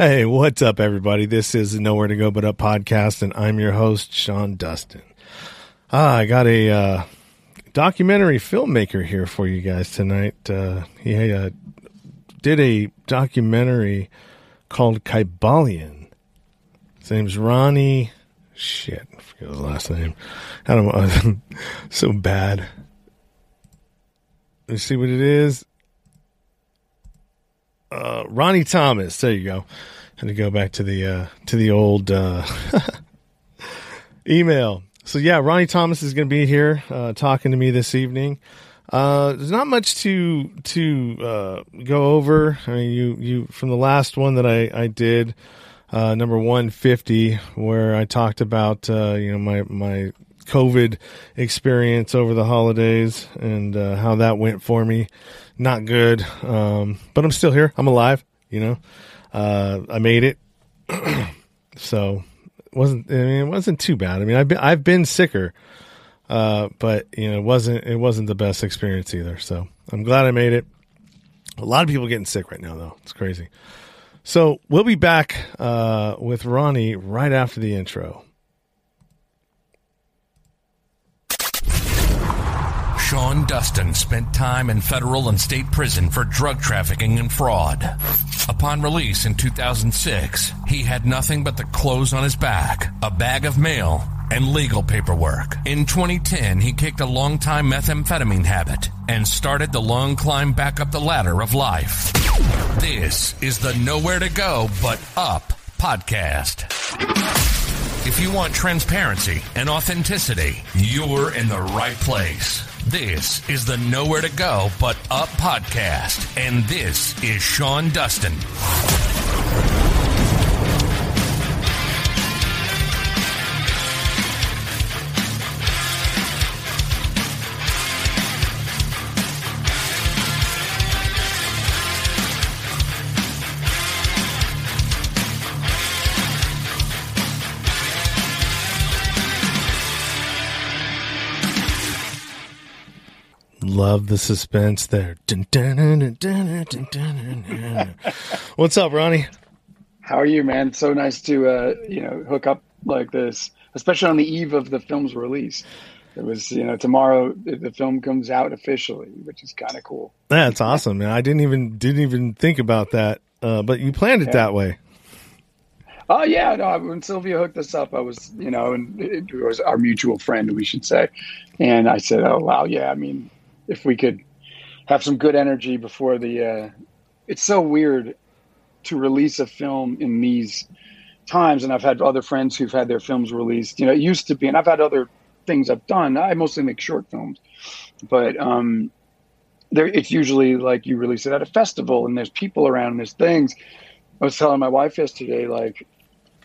Hey, what's up, everybody? This is Nowhere to Go But Up podcast, and I'm your host, Sean Dustin. Ah, I got a uh, documentary filmmaker here for you guys tonight. Uh, he uh, did a documentary called Kybalion. His name's Ronni. Shit, I forget his last name. I don't know. so bad. Let's see what it is uh, Ronni Thomas. There you go. Had to go back to the uh, to the old uh, email. So yeah, Ronni Thomas is going to be here uh, talking to me this evening. Uh, there's not much to to uh, go over. I mean, you you from the last one that I I did, uh, number 150, where I talked about uh, you know my my COVID experience over the holidays and uh, how that went for me. Not good, um, but I'm still here. I'm alive. You know, uh, I made it, so it wasn't. I mean, it wasn't too bad. I mean, I've been I've been sicker, uh, but you know, it wasn't it wasn't the best experience either. So I'm glad I made it. A lot of people getting sick right now, though. It's crazy. So we'll be back uh, with Ronni right after the intro. Sean Dustin spent time in federal and state prison for drug trafficking and fraud. Upon release in 2006, he had nothing but the clothes on his back, a bag of mail, and legal paperwork. In 2010, he kicked a long-time methamphetamine habit and started the long climb back up the ladder of life. This is the Nowhere to Go But Up podcast. If you want transparency and authenticity, you're in the right place. This is the Nowhere to Go But Up podcast, and this is Sean Dustin. Love the suspense there. What's up, Ronni? How are you, man? So nice to uh, you know hook up like this, especially on the eve of the film's release. It was you know tomorrow the film comes out officially, which is kind of cool. That's awesome, man. I didn't even didn't even think about that, uh, but you planned it yeah. that way. Oh yeah, no. When Sylvia hooked us up, I was you know, and it was our mutual friend, we should say, and I said, oh wow, yeah. I mean, if we could have some good energy before the. Uh, it's so weird to release a film in these times, and I've had other friends who've had their films released. You know, it used to be, and I've had other things I've done. I mostly make short films, but um, there it's usually like you release it at a festival, and there's people around, and there's things. I was telling my wife yesterday, like,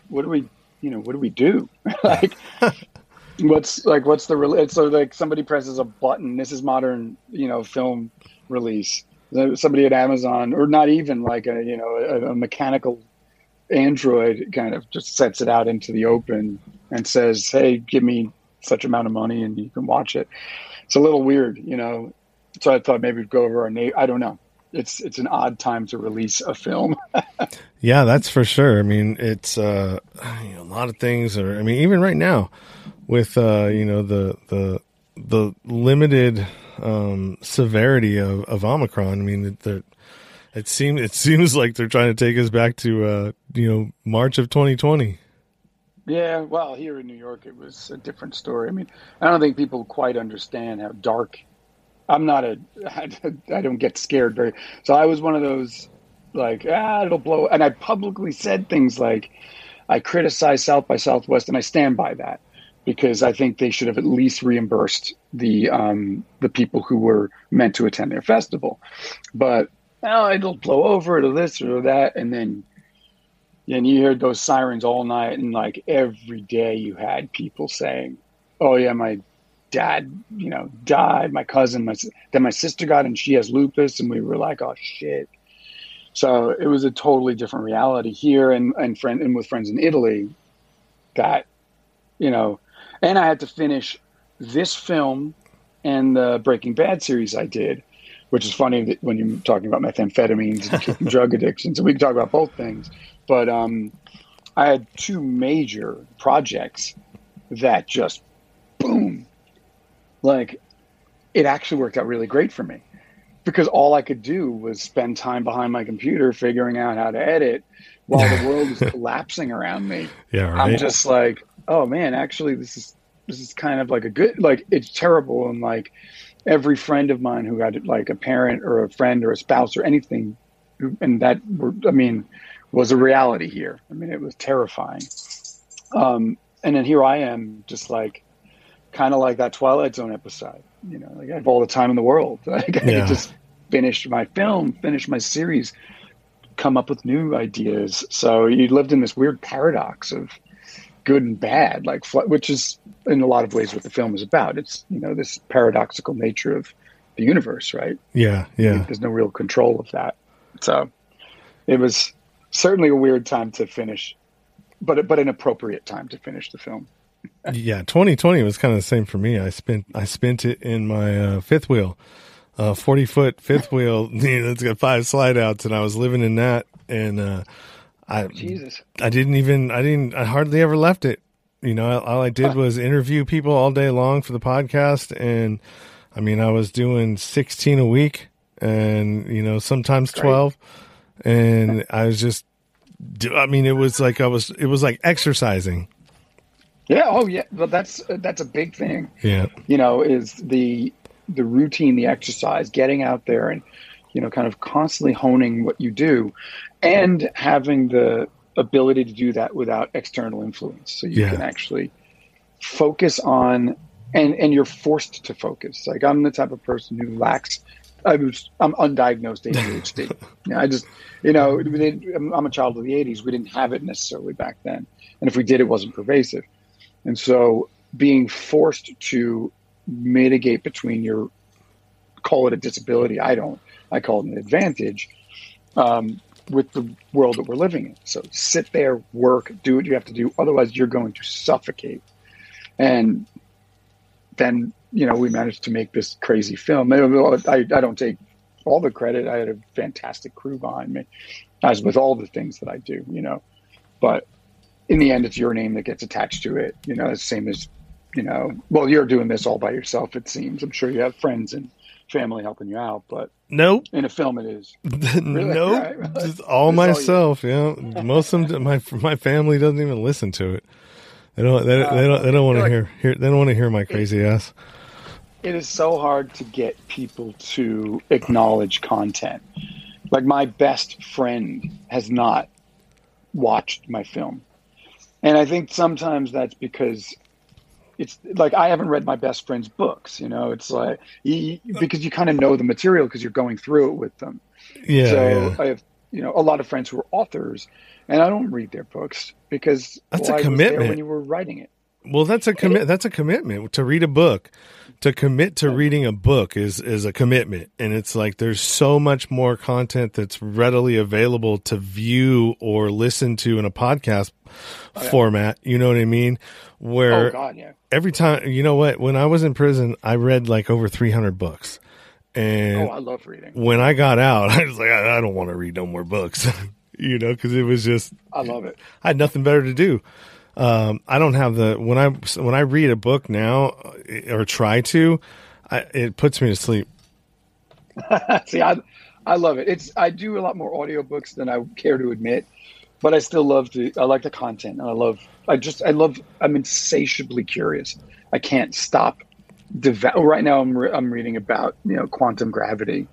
what do we, you know, what do we do? like, what's like what's the re- so like somebody presses a button. This is modern you know film release. Somebody at amazon or not even like a you know a, a, mechanical android kind of just sets it out into the open and says hey give me such amount of money and you can watch it. It's a little weird you know? So i thought maybe we'd go over our name i don't know. It's it's an odd time to release a film. Yeah that's for sure. I mean it's uh you know, a lot of things are i mean even right now with uh, you know the the the limited um, severity of, of Omicron. I mean, it, it seems it seems like they're trying to take us back to uh, you know March of 2020. Yeah, well, here in New York, it was a different story. I mean, I don't think people quite understand how dark. I'm not a. I don't get scared very. So I was one of those, like, ah, it'll blow. And I publicly said things like, I criticize South by Southwest, and I stand by that because I think they should have at least reimbursed the um, the people who were meant to attend their festival. But oh, it'll blow over to this or that, and then and you heard those sirens all night, and like every day you had people saying, "Oh yeah, my dad, you know, died. My cousin, my then my sister got, and she has lupus," and we were like, "Oh shit." So it was a totally different reality here, and and friend and with friends in Italy, that you know and I had to finish this film and the Breaking Bad series I did, which is funny that when you're talking about methamphetamines and drug addictions, and we can talk about both things. but um, I had two major projects that just boom, like it actually worked out really great for me because all I could do was spend time behind my computer figuring out how to edit while the world is collapsing around me. Yeah, right. I'm just like, oh man, actually, this is this is kind of like a good like it's terrible. And like every friend of mine who had like a parent or a friend or a spouse or anything and that were, i mean was a reality here. I mean it was terrifying. Um, and then here i am just like kind of like that twilight zone episode you know like i have all the time in the world. Like i Yeah. just finish my film finish my series come up with new ideas. So you lived in this weird paradox of good and bad like which is in a lot of ways what the film is about. It's you know this paradoxical nature of the universe right? Yeah, yeah. there's no real control of that. So it was certainly a weird time to finish but but an appropriate time to finish the film. Yeah 2020 was kind of the same for me. I spent i spent it in my uh, fifth wheel uh 40 foot fifth wheel. You know, it's got five slide outs and i was living in that and uh i jesus. I didn't even i didn't i hardly ever left it. You know all i did was interview people all day long for the podcast. And i mean i was doing 16 a week and you know sometimes 12 and i was just i mean it was like i was it was like exercising. Yeah. Oh yeah. But that's that's a big thing. Yeah. You know is the the routine the exercise getting out there and you know kind of constantly honing what you do and having the ability to do that without external influence. So you Yeah. can actually focus on and and you're forced to focus. Like i'm the type of person who lacks i was i'm undiagnosed adhd yeah, i just you know i'm a child of the 80s we didn't have it necessarily back then. And if we did it wasn't pervasive. And so being forced to mitigate between your call it a disability i don't i call it an advantage um, with the world that we're living in. So sit there work do what you have to do. Otherwise you're going to suffocate. And then you know we managed to make this crazy film. I, I, I don't take all the credit. I had a fantastic crew behind me as with all the things that i do you know. But in the end it's your name that gets attached to it you know the same as you know well you're doing this all by yourself it seems. I'm sure you have friends and family helping you out but nope in a film it is nope, Right, right. just all Just all you. myself. Yeah, most of them, my my family doesn't even listen to it. They don't. They, they don't. They don't want to uh, Like- hear, hear. They don't want to hear my crazy ass. it is so hard to get people to acknowledge content. Like my best friend has not watched my film. And I think sometimes that's because it's like I haven't read my best friend's books, you know, it's like you, because you kind of know the material because you're going through it with them. Yeah, so yeah. I have, you know, a lot of friends who are authors and I don't read their books because That's a well, there commitment. when you were writing it. Well, that's a commit. That's a commitment to read a book. To commit to reading a book is is a commitment, and it's like there's so much more content that's readily available to view or listen to in a podcast oh, format. You know what I mean? Where Oh God, yeah. every time, you know what? When I was in prison, I read like over 300 books, and Oh, I love reading. when I got out, I was like, I, I don't want to read no more books, you know, because it was just I love it. I had nothing better to do. Um, I don't have the when I when I read a book now uh, or try to, I, it puts me to sleep. See, I I love it. It's I do a lot more audiobooks than I care to admit, but I still love to. I like the content. And I love I just I love I'm insatiably curious. I can't stop. Deva- right now, I'm re- I'm reading about you know quantum gravity.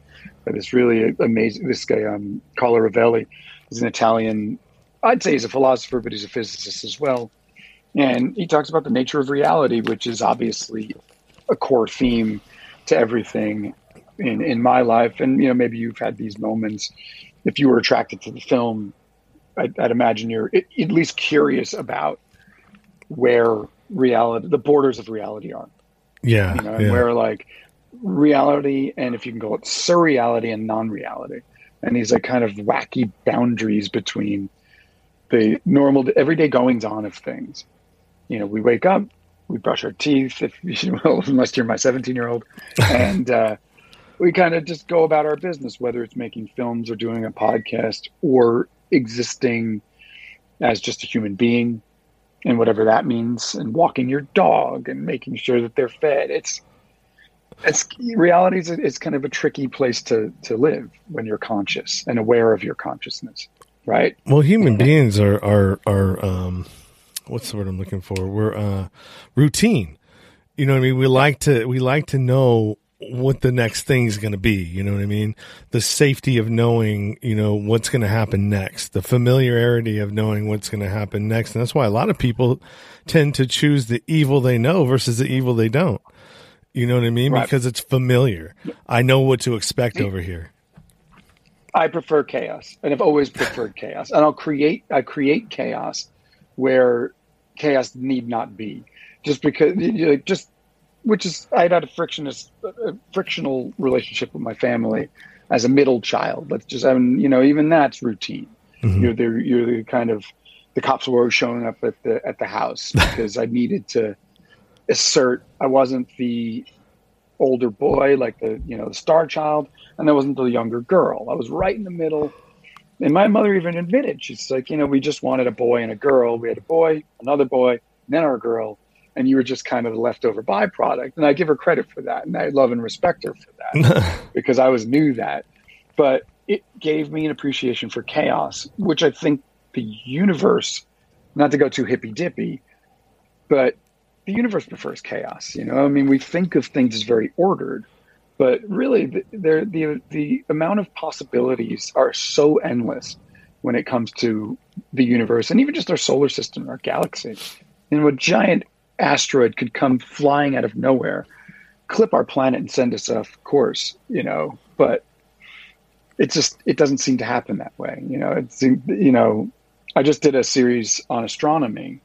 But it's really amazing. This guy, um, Carlo Rovelli, is an Italian. I'd say he's a philosopher, but he's a physicist as well. And he talks about the nature of reality, which is obviously a core theme to everything in in my life and you know maybe you've had these moments if you were attracted to the film i'd, I'd imagine you're at, least curious about where reality the borders of reality are Yeah, you know and yeah. where like reality and if you can call it surreality and non-reality and these like kind of wacky boundaries between the normal everyday goings on of things. You know we wake up we brush our teeth if you will unless you're my 17 year old and uh, we kind of just go about our business whether it's making films or doing a podcast or existing as just a human being and whatever that means and walking your dog and making sure that they're fed. It's it's reality is it's kind of a tricky place to to live when you're conscious and aware of your consciousness right well human beings are are are um what's the word i'm looking for we're uh routine you know what i mean we like to we like to know what the next thing is going to be. You know what I mean? The safety of knowing, you know, what's going to happen next, the familiarity of knowing what's going to happen next. And that's why a lot of people tend to choose the evil they know versus the evil they don't. You know what I mean? Right. Because it's familiar. I know what to expect over here. I prefer chaos and I've always preferred chaos. And I'll create I create chaos where chaos need not be. Just because you know, just which is I had a frictionless, a frictional relationship with my family as a middle child. Let's just, I mean, you know, even that's routine. Mm-hmm. You're the you're the kind of the cops were showing up at the at the house because I needed to assert I wasn't the older boy like the you know the star child, and I wasn't the younger girl. I was right in the middle. And my mother even admitted she's like, you know, we just wanted a boy and a girl. We had a boy, another boy, then our girl and you were just kind of the leftover byproduct. And I give her credit for that, and I love and respect her for that because I was knew that. But it gave me an appreciation for chaos, which I think the universe, not to go too hippy dippy, but the universe prefers chaos. You know, I mean, we think of things as very ordered, but really, the, the the amount of possibilities are so endless when it comes to the universe and even just our solar system, our galaxy. You know, what giant asteroid could come flying out of nowhere, clip our planet, and send us off course. You know, but it just it doesn't seem to happen that way. You know, it's you know, I just did a series on astronomy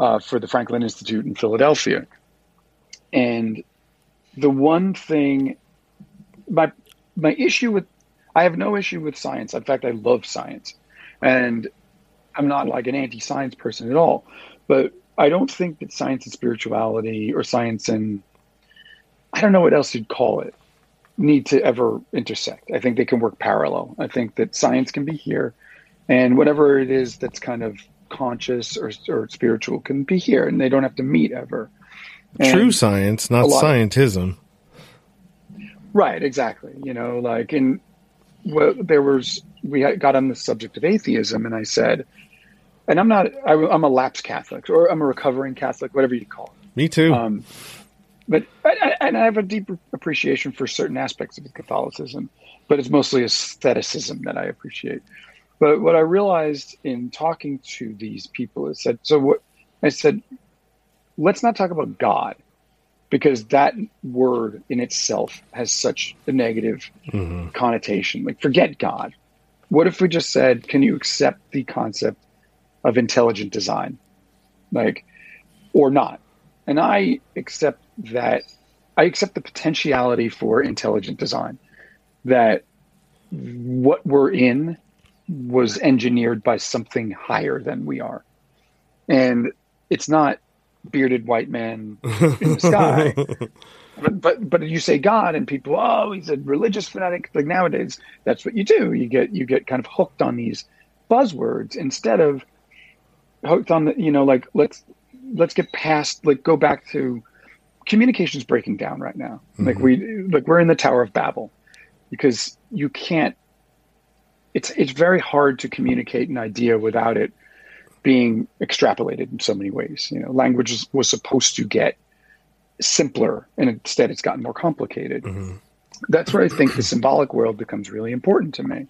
uh, for the Franklin Institute in Philadelphia, and the one thing my my issue with I have no issue with science. In fact, I love science, and I'm not like an anti-science person at all. But I don't think that science and spirituality or science and I don't know what else you'd call it need to ever intersect. I think they can work parallel. I think that science can be here and whatever it is that's kind of conscious or, or spiritual can be here and they don't have to meet ever. And True science, not scientism. Right, exactly. You know, like in well, there was we got on the subject of atheism, and I said, and I'm not, I, am a lapsed Catholic or I'm a recovering Catholic, whatever you call it. Me too. Um, but I, and I have a deep appreciation for certain aspects of Catholicism, but it's mostly aestheticism that I appreciate. But what I realized in talking to these people is that so what I said, let's not talk about God because that word in itself has such a negative mm-hmm. connotation. Like forget God. What if we just said, can you accept the concept of intelligent design, like, or not. And I accept that, I accept the potentiality for intelligent design, that what we're in was engineered by something higher than we are. And it's not bearded white man in the sky. but, but but you say God and people, oh, he's a religious fanatic. Like nowadays, that's what you do. You get you get kind of hooked on these buzzwords instead of hooked on the you know like let's let's get past like go back to communications breaking down right now mm-hmm. like we like we're in the tower of babel because you can't it's it's very hard to communicate an idea without it being extrapolated in so many ways you know language was, was supposed to get simpler and instead it's gotten more complicated mm-hmm. that's where i think the symbolic world becomes really important to me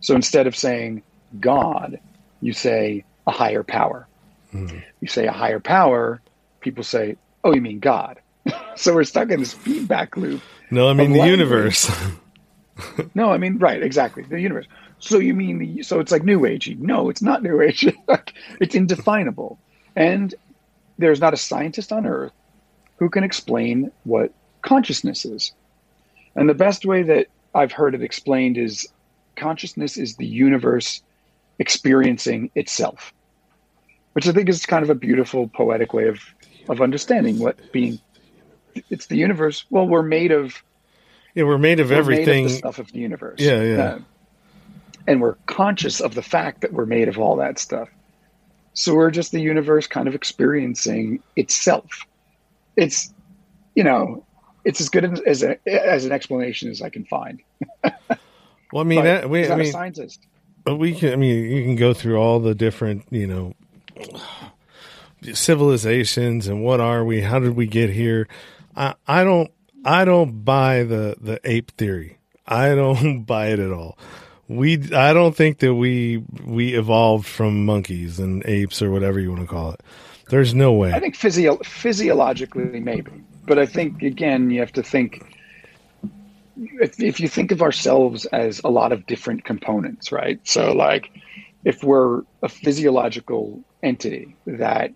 so instead of saying god you say a higher power. Mm. You say a higher power, people say, "Oh, you mean God?" so we're stuck in this feedback loop. No, I mean the universe. no, I mean right, exactly the universe. So you mean the so it's like new agey? No, it's not new age. it's indefinable, and there's not a scientist on earth who can explain what consciousness is. And the best way that I've heard it explained is consciousness is the universe experiencing itself which I think is kind of a beautiful poetic way of of understanding what being it's the universe. Well, we're made of yeah, we're made of we're everything made of the stuff of the universe. Yeah, yeah. And we're conscious of the fact that we're made of all that stuff. So we're just the universe kind of experiencing itself. It's, you know, it's as good as a, as an explanation as I can find. well, I mean, that, we, I mean, a scientist. But we can. I mean, you can go through all the different, you know, civilizations and what are we? How did we get here? I, I don't. I don't buy the the ape theory. I don't buy it at all. We. I don't think that we we evolved from monkeys and apes or whatever you want to call it. There's no way. I think physio- physiologically maybe, but I think again you have to think if, if you think of ourselves as a lot of different components, right? So, like, if we're a physiological entity that,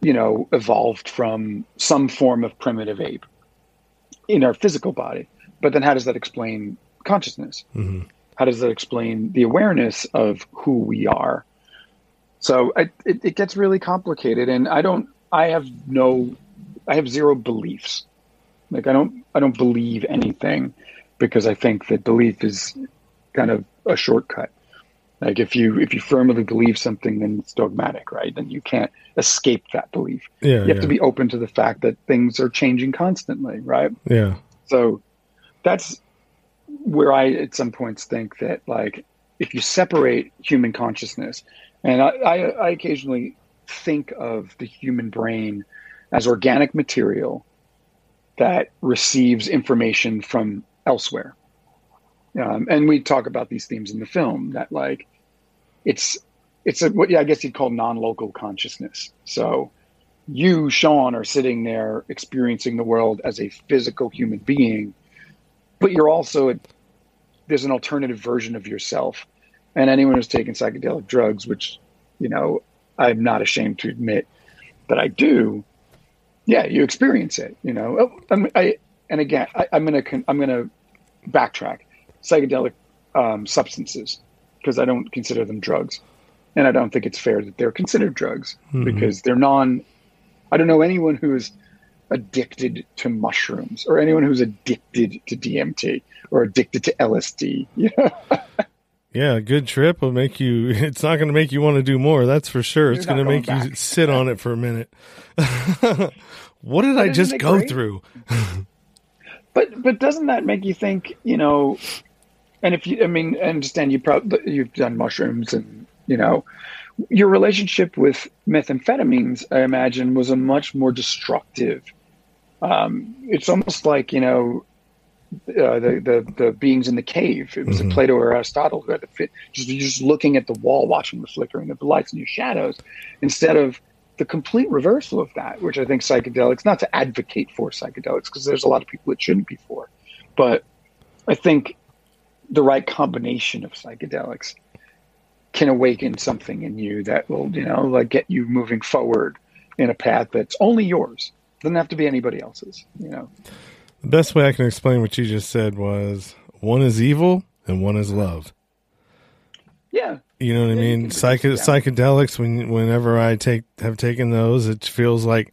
you know, evolved from some form of primitive ape in our physical body, but then how does that explain consciousness? Mm-hmm. How does that explain the awareness of who we are? So I, it, it gets really complicated, and I don't. I have no. I have zero beliefs like I don't I don't believe anything because I think that belief is kind of a shortcut. Like if you if you firmly believe something, then it's dogmatic, right? Then you can't escape that belief. Yeah, you have yeah. to be open to the fact that things are changing constantly, right? Yeah. So that's where I at some points think that like if you separate human consciousness, and I, I, I occasionally think of the human brain as organic material that receives information from elsewhere. Um, and we talk about these themes in the film that like it's it's a what yeah, I guess you'd call non-local consciousness. So you, Sean, are sitting there experiencing the world as a physical human being, but you're also a, there's an alternative version of yourself. And anyone who's taken psychedelic drugs, which you know I'm not ashamed to admit that I do, yeah, you experience it. You know, oh, I'm, I and again, I, am gonna I'm gonna backtrack. Psychedelic um, substances because I don't consider them drugs, and I don't think it's fair that they're considered drugs Mhm. because they're non. I don't know anyone who's addicted to mushrooms or anyone who's addicted to DMT or addicted to LSD. Yeah, Yeah, a good trip will make you. It's not going to make you want to do more. That's for sure. It's You're going not to make going you sit on it for a minute. what did I just go great? through? but but doesn't that make you think? You know, and if you, I mean, I understand you probably you've done mushrooms and you know, your relationship with methamphetamines, I imagine, was a much more destructive. Um, it's almost like you know, uh, the, the the beings in the cave. It was Mhm. a Plato or Aristotle who had to fit just you're just looking at the wall, watching the flickering of the lights and your shadows, instead of the complete reversal of that, which I think psychedelics. Not to advocate for psychedelics because there's a lot of people it shouldn't be for, but I think the right combination of psychedelics can awaken something in you that will, you know, like get you moving forward in a path that's only yours. Doesn't have to be anybody else's, you know. The best way I can explain what you just said was one is evil and one is love. Yeah. You know what I Yeah, you mean? can Psych- break psychedelics. When whenever I take have taken those, it feels like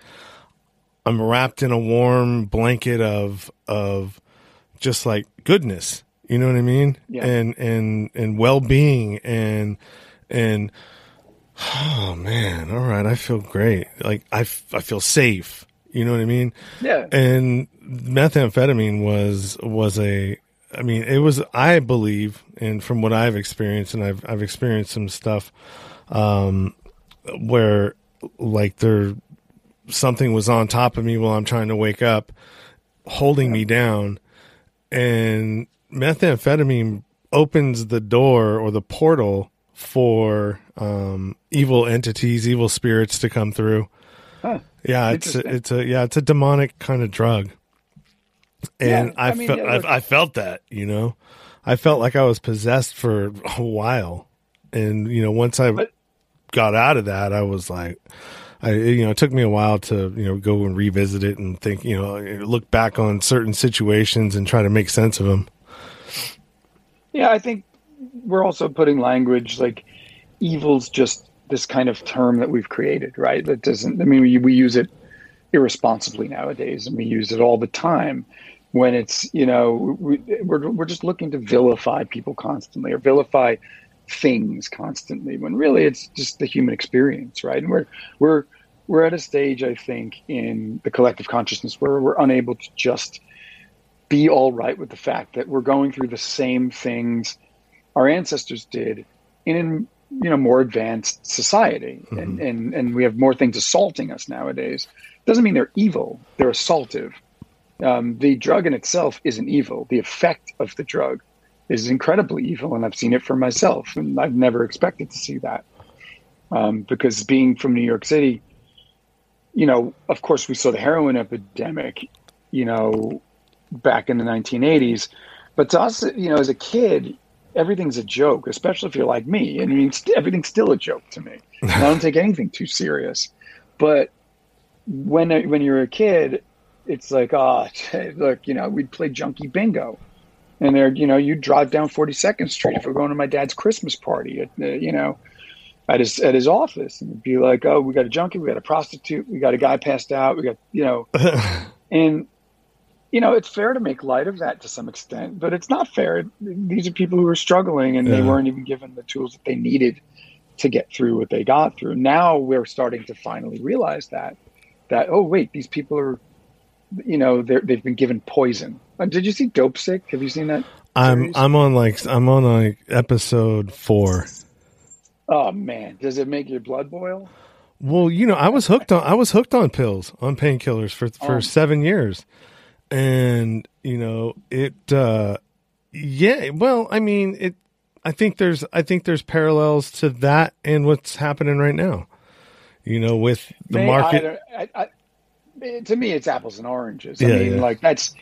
I'm wrapped in a warm blanket of of just like goodness. You know what I mean? Yeah. And and and well being and and oh man, all right, I feel great. Like I, f- I feel safe. You know what I mean? Yeah. and methamphetamine was was a i mean it was i believe and from what i've experienced and i've i've experienced some stuff um where like there something was on top of me while i'm trying to wake up holding me down and methamphetamine opens the door or the portal for um evil entities evil spirits to come through Huh. Yeah, it's a, it's a yeah, it's a demonic kind of drug, and Yeah, I, I mean, felt yeah, I, I felt that you know, I felt like I was possessed for a while, and you know, once I But- got out of that, I was like, I you know, it took me a while to you know go and revisit it and think you know look back on certain situations and try to make sense of them. Yeah, I think we're also putting language like evil's just this kind of term that we've created, right? That doesn't, I mean, we, we use it irresponsibly nowadays and we use it all the time when it's you know we, we're we're just looking to vilify people constantly or vilify things constantly when really it's just the human experience, right? And we're we're we're at a stage, I think, in the collective consciousness where we're unable to just be all right with the fact that we're going through the same things our ancestors did in you know more advanced society. Mm-hmm. and, and and we have more things assaulting us nowadays. Doesn't mean they're evil. They're assaultive. Um, the drug in itself isn't evil. The effect of the drug is incredibly evil and i've seen it for myself and i've never expected to see that. Um, because being from new york city you know of course we saw the heroin epidemic you know back in the 1980s but to us you know as a kid everything's a joke, especially if you're like me. I mean, everything's still a joke to me. I don't take anything too serious. But when when you're a kid, it's like, oh, look, you know, we'd play junkie bingo, and there, you know, you'd drive down 42nd Street if we're going to my dad's Christmas party, at, uh, you know, at his at his office, and be like, oh, we got a junkie, we got a prostitute, we got a guy passed out, we got, you know, and you know, it's fair to make light of that to some extent, but it's not fair. These are people who are struggling and yeah. they weren't even given the tools that they needed to get through what they got through. Now we're starting to finally realize that, that, oh, wait, these people are, you know, they've been given poison. Uh, did you see Dopesick? Have you seen that? I'm, I'm on like, I'm on like episode four. Oh man, does it make your blood boil? Well, you know, I was hooked on I was hooked on pills, on painkillers for for oh. seven years and you know it uh yeah well i mean it i think there's i think there's parallels to that and what's happening right now you know with the May, market I, I, I, to me it's apples and oranges i mean yeah. like that's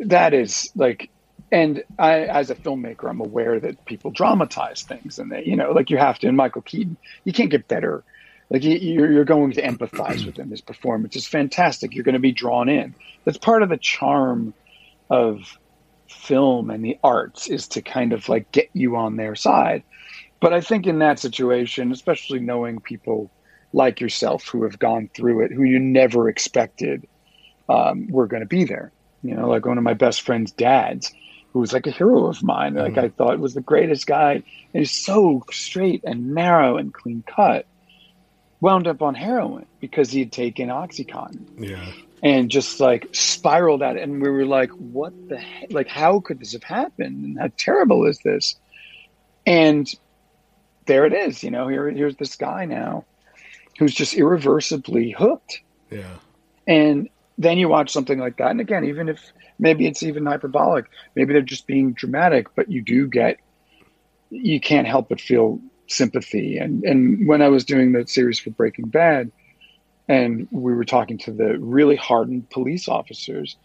that is like and I, as a filmmaker, I'm aware that people dramatize things, and they, you know, like you have to. And Michael Keaton, you can't get better like you're, you're going to empathize with him. His performance is fantastic. You're going to be drawn in. That's part of the charm of film and the arts is to kind of like get you on their side. But I think in that situation, especially knowing people like yourself who have gone through it, who you never expected um, were going to be there. You know, like one of my best friend's dads, who was like a hero of mine. Like mm. I thought was the greatest guy. And he's so straight and narrow and clean cut wound up on heroin because he had taken oxycontin. Yeah. And just like spiraled out. And we were like what the heck like how could this have happened? And how terrible is this? And there it is you know here here's this guy now who's just irreversibly hooked. Yeah. And then you watch something like that. And again even if maybe it's even hyperbolic maybe they're just being dramatic but you do get you can't help but feel sympathy. And and when I was doing the series for Breaking Bad, and we were talking to the really hardened police officers,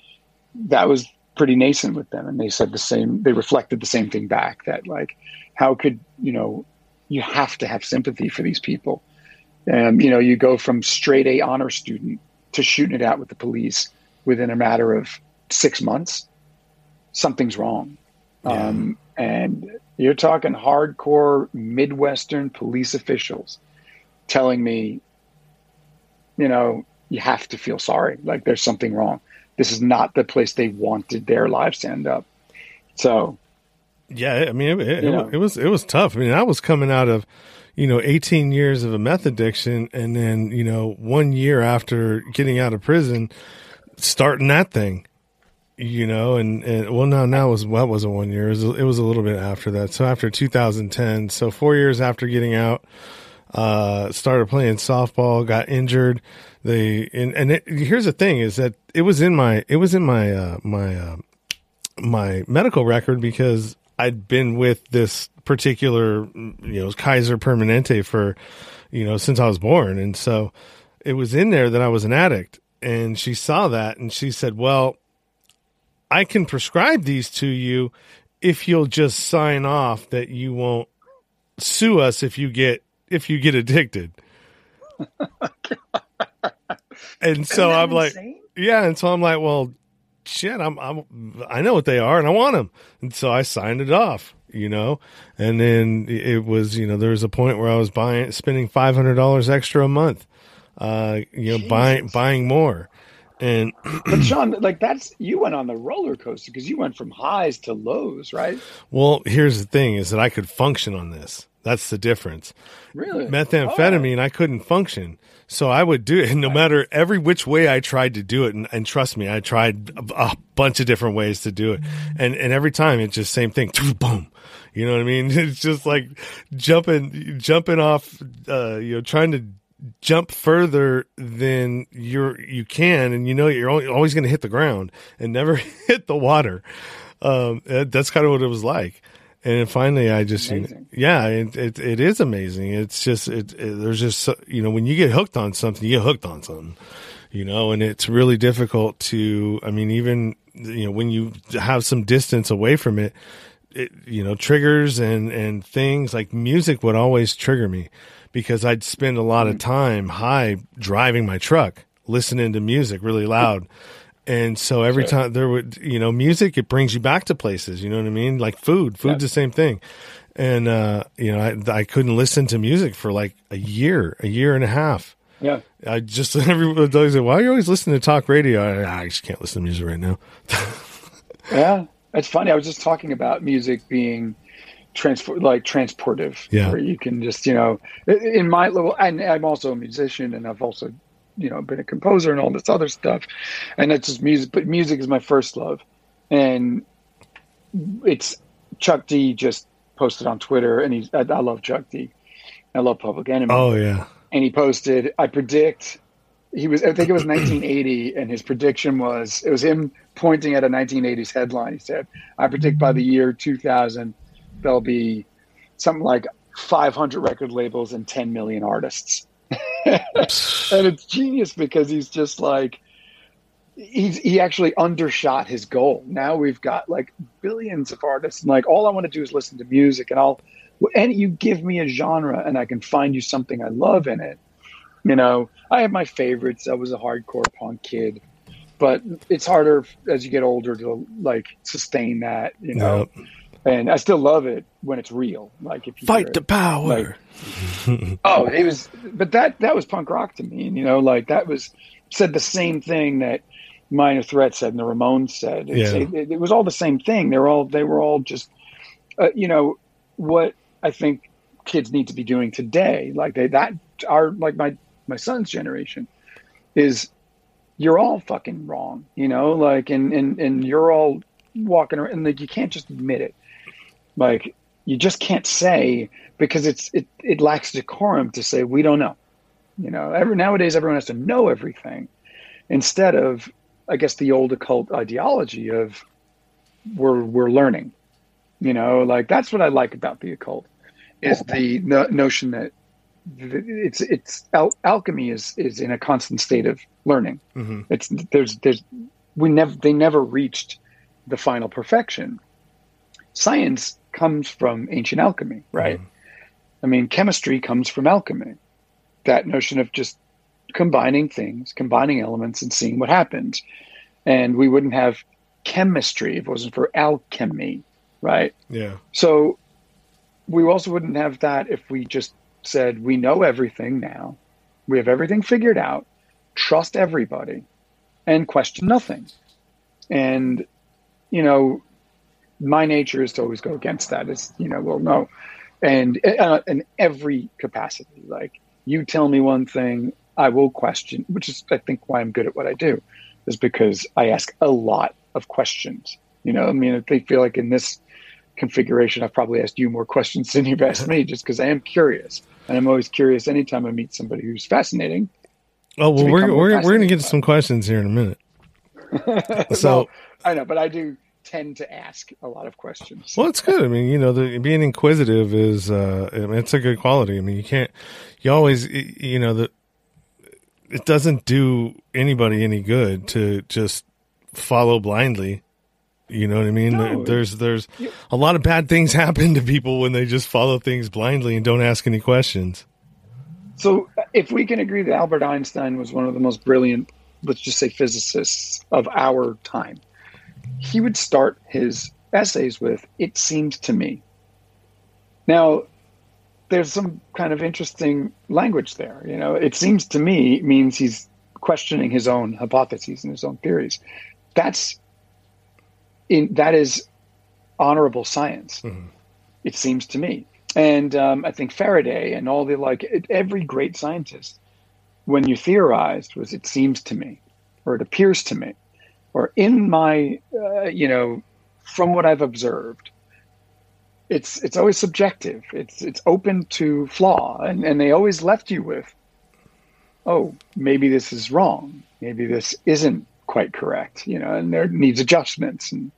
that was pretty nascent with them, and they said the same. They reflected the same thing back that like, how could you know, you have to have sympathy for these people. And you know, you go from straight A honor student to shooting it out with the police within a matter of six months. Something's wrong. Yeah. Um, and you're talking hardcore Midwestern police officials telling me, you know, you have to feel sorry. Like there's something wrong. This is not the place they wanted their lives to end up. So, yeah, I mean, it, it, it, it was it was tough. I mean, I was coming out of, you know, 18 years of a meth addiction, and then you know, one year after getting out of prison, starting that thing you know, and, and well, no, now was what was it one year? It was, it was a little bit after that. So after 2010, so four years after getting out, uh, started playing softball, got injured. They and and it, here's the thing is that it was in my it was in my uh, my uh, my medical record because I'd been with this particular you know Kaiser Permanente for you know since I was born, and so it was in there that I was an addict. And she saw that and she said, "Well." I can prescribe these to you if you'll just sign off that you won't sue us if you get if you get addicted. and so I'm insane? like, yeah, and so I'm like, well, shit, I'm, I'm, I know what they are, and I want them, and so I signed it off, you know, and then it was, you know, there was a point where I was buying, spending five hundred dollars extra a month, uh, you know, Jesus. buying buying more, And but Sean, like that's you went on the roller coaster because you went from highs to lows, right? Well, here's the thing: is that I could function on this. That's the difference. Really, methamphetamine, oh. I couldn't function, so I would do it. no matter every which way I tried to do it, and, and trust me, I tried a, a, bunch of different ways to do it, and and every time it's just same thing. Boom. You know what I mean? It's just like jumping, jumping off, uh, you know, trying to jump further than you're you can, and you know you're always going to hit the ground and never hit the water. Um, that's kind of what it was like. And finally, I just, you know, yeah, it, it, it is amazing. It's just, it, it, there's just, you know, when you get hooked on something, you get hooked on something, you know, and it's really difficult to, I mean, even, you know, when you have some distance away from it, it you know, triggers and, and things like music would always trigger me because I'd spend a lot of mm. time high driving my truck, listening to music really loud. And so every sure. time there would, you know, music, it brings you back to places. You know what I mean? Like food, food's yeah. the same thing. And, uh, you know, I, I couldn't listen to music for like a year, a year and a half. Yeah. I just, everybody always why are you always listening to talk radio? I, I just can't listen to music right now. yeah. It's funny. I was just talking about music being, transport like transportive yeah. where you can just you know in my level and i'm also a musician and i've also you know been a composer and all this other stuff and it's just music but music is my first love. And it's chuck d just posted on twitter and he's i, I love chuck d. I love public enemy. Oh yeah. And he posted i predict he was i think it was 1980 and his prediction was it was him pointing at a 1980s headline. He said i predict by the year 2000 there'll be something like 500 record labels and 10 million artists. and it's genius because he's just like he's he actually undershot his goal. Now we've got like billions of artists and like all I want to do is listen to music and I'll and you give me a genre and I can find you something I love in it. You know, I have my favorites. I was a hardcore punk kid, but it's harder as you get older to like sustain that, you know. Yep and I still love it when it's real. Like if you fight the power. Like, oh, it was, but that that was punk rock to me, and you know, like that was said the same thing that Minor Threat said and the Ramones said. Yeah. It, it, was all the same thing. They were all they were all just, uh, you know, what I think kids need to be doing today. Like they that are like my my son's generation is you're all fucking wrong, you know, like and and and you're all walking around and like you can't just admit it like you just can't say because it's it, it lacks decorum to say we don't know. You know, every nowadays everyone has to know everything instead of I guess the old occult ideology of we're we're learning. You know, like that's what I like about the occult is the no, notion that it's it's al- alchemy is is in a constant state of learning. Mm-hmm. It's there's there's we never they never reached the final perfection. Science comes from ancient alchemy, right? Mm. I mean, chemistry comes from alchemy. That notion of just combining things, combining elements, and seeing what happens. And we wouldn't have chemistry if it wasn't for alchemy, right? Yeah. So we also wouldn't have that if we just said, we know everything now, we have everything figured out, trust everybody, and question nothing. And, you know, my nature is to always go against that. Is you know, well, no, and uh, in every capacity, like you tell me one thing, I will question, which is I think why I'm good at what I do, is because I ask a lot of questions. You know, I mean, I feel like in this configuration, I've probably asked you more questions than you've asked me, just because I am curious, and I'm always curious anytime I meet somebody who's fascinating. Oh well, we're we're, we're going to get to some questions here in a minute. so well, I know, but I do tend to ask a lot of questions. Well, it's good. I mean, you know, the, being inquisitive is uh, it's a good quality. I mean, you can't, you always, you know, the, it doesn't do anybody any good to just follow blindly. You know what I mean? No. There's, there's a lot of bad things happen to people when they just follow things blindly and don't ask any questions. So if we can agree that Albert Einstein was one of the most brilliant, let's just say physicists of our time, he would start his essays with, It seems to me. Now, there's some kind of interesting language there. You know, it seems to me means he's questioning his own hypotheses and his own theories. That's in that is honorable science. Mm-hmm. It seems to me, and um, I think Faraday and all the like every great scientist, when you theorized, was it seems to me, or it appears to me, or in my, uh, you know, from what I've observed, it's it's always subjective. It's it's open to flaw, and and they always left you with, oh, maybe this is wrong. Maybe this isn't quite correct. You know, and there needs adjustments. And